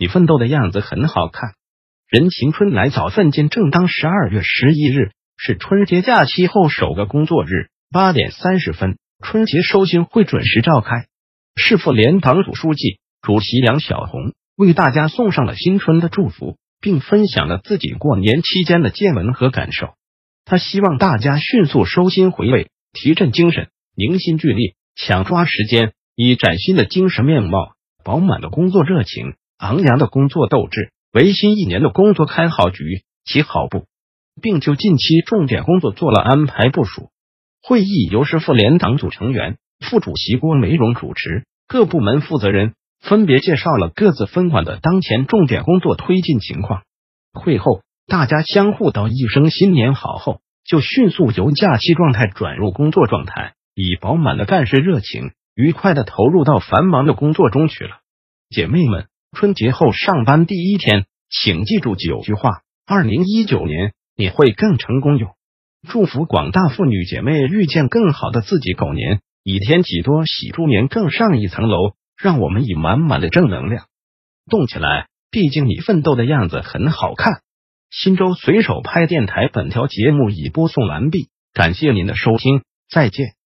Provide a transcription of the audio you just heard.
你奋斗的样子很好看。人情春来早，奋进正当。十二月十一日是春节假期后首个工作日，八点三十分，春节收心会准时召开。市妇联党组书记、主席杨晓红为大家送上了新春的祝福，并分享了自己过年期间的见闻和感受。他希望大家迅速收心回味，提振精神，凝心聚力，抢抓时间，以崭新的精神面貌、饱满的工作热情。昂扬的工作斗志，为新一年的工作开好局、起好步，并就近期重点工作做了安排部署。会议由市妇联党组成员、副主席郭梅荣主持，各部门负责人分别介绍了各自分管的当前重点工作推进情况。会后，大家相互道一声新年好后，就迅速由假期状态转入工作状态，以饱满的干事热情，愉快的投入到繁忙的工作中去了。姐妹们。春节后上班第一天，请记住九句话。二零一九年你会更成功哟！祝福广大妇女姐妹遇见更好的自己。狗年以天几多，喜猪年更上一层楼。让我们以满满的正能量动起来！毕竟你奋斗的样子很好看。新州随手拍电台，本条节目已播送完毕，感谢您的收听，再见。